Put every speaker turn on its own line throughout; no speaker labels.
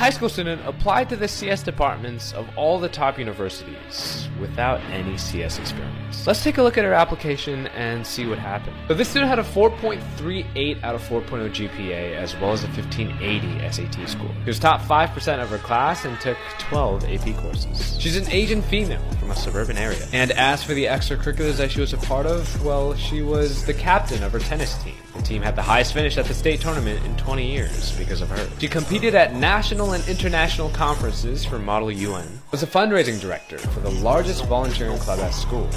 high school student applied to the CS departments of all the top universities without any CS experience. Let's take a look at her application and see what happened. So this student had a 4.38 out of 4.0 GPA as well as a 1580 SAT score. She was top 5% of her class and took 12 AP courses. She's an Asian female from a suburban area. And as for the extracurriculars that she was a part of, well, she was the captain of her tennis team. The team had the highest finish at the state tournament in 20 years because of her. She competed at national and international conferences for Model UN, was a fundraising director for the largest volunteering club at school,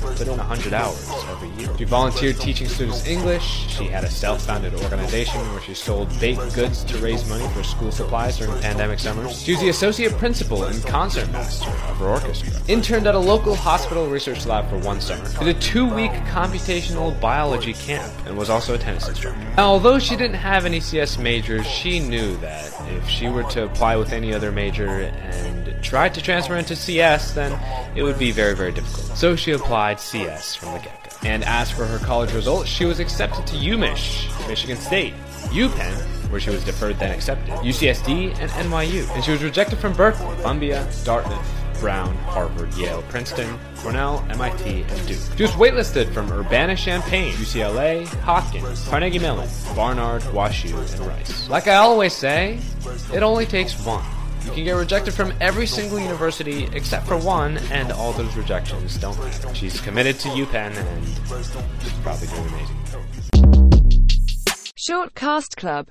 put in 100 hours every year. She volunteered teaching students English, she had a self-founded organization where she sold baked goods to raise money for school supplies during pandemic summers. She was the associate principal and concertmaster of her orchestra. Interned at a local hospital research lab for one summer. Did a two-week computational biology camp and was also a tennis instructor. Although she didn't have any CS majors, she knew that if she were to apply with any other major and tried to transfer into CS, then it would be very, very difficult. So she applied CS from the get-go. And as for her college results, she was accepted to UMich, Michigan State, UPenn, where she was deferred then accepted, UCSD, and NYU. And she was rejected from Berkeley, Columbia, Dartmouth, Brown, Harvard, Yale, Princeton, Cornell, MIT, and Duke. She was waitlisted from Urbana-Champaign, UCLA, Hopkins, Carnegie Mellon, Barnard, WashU, and Rice. Like I always say, it only takes one. You can get rejected from every single university except for one, and all those rejections don't matter. She's committed to UPenn, and she's probably doing amazing.
Short Cast Club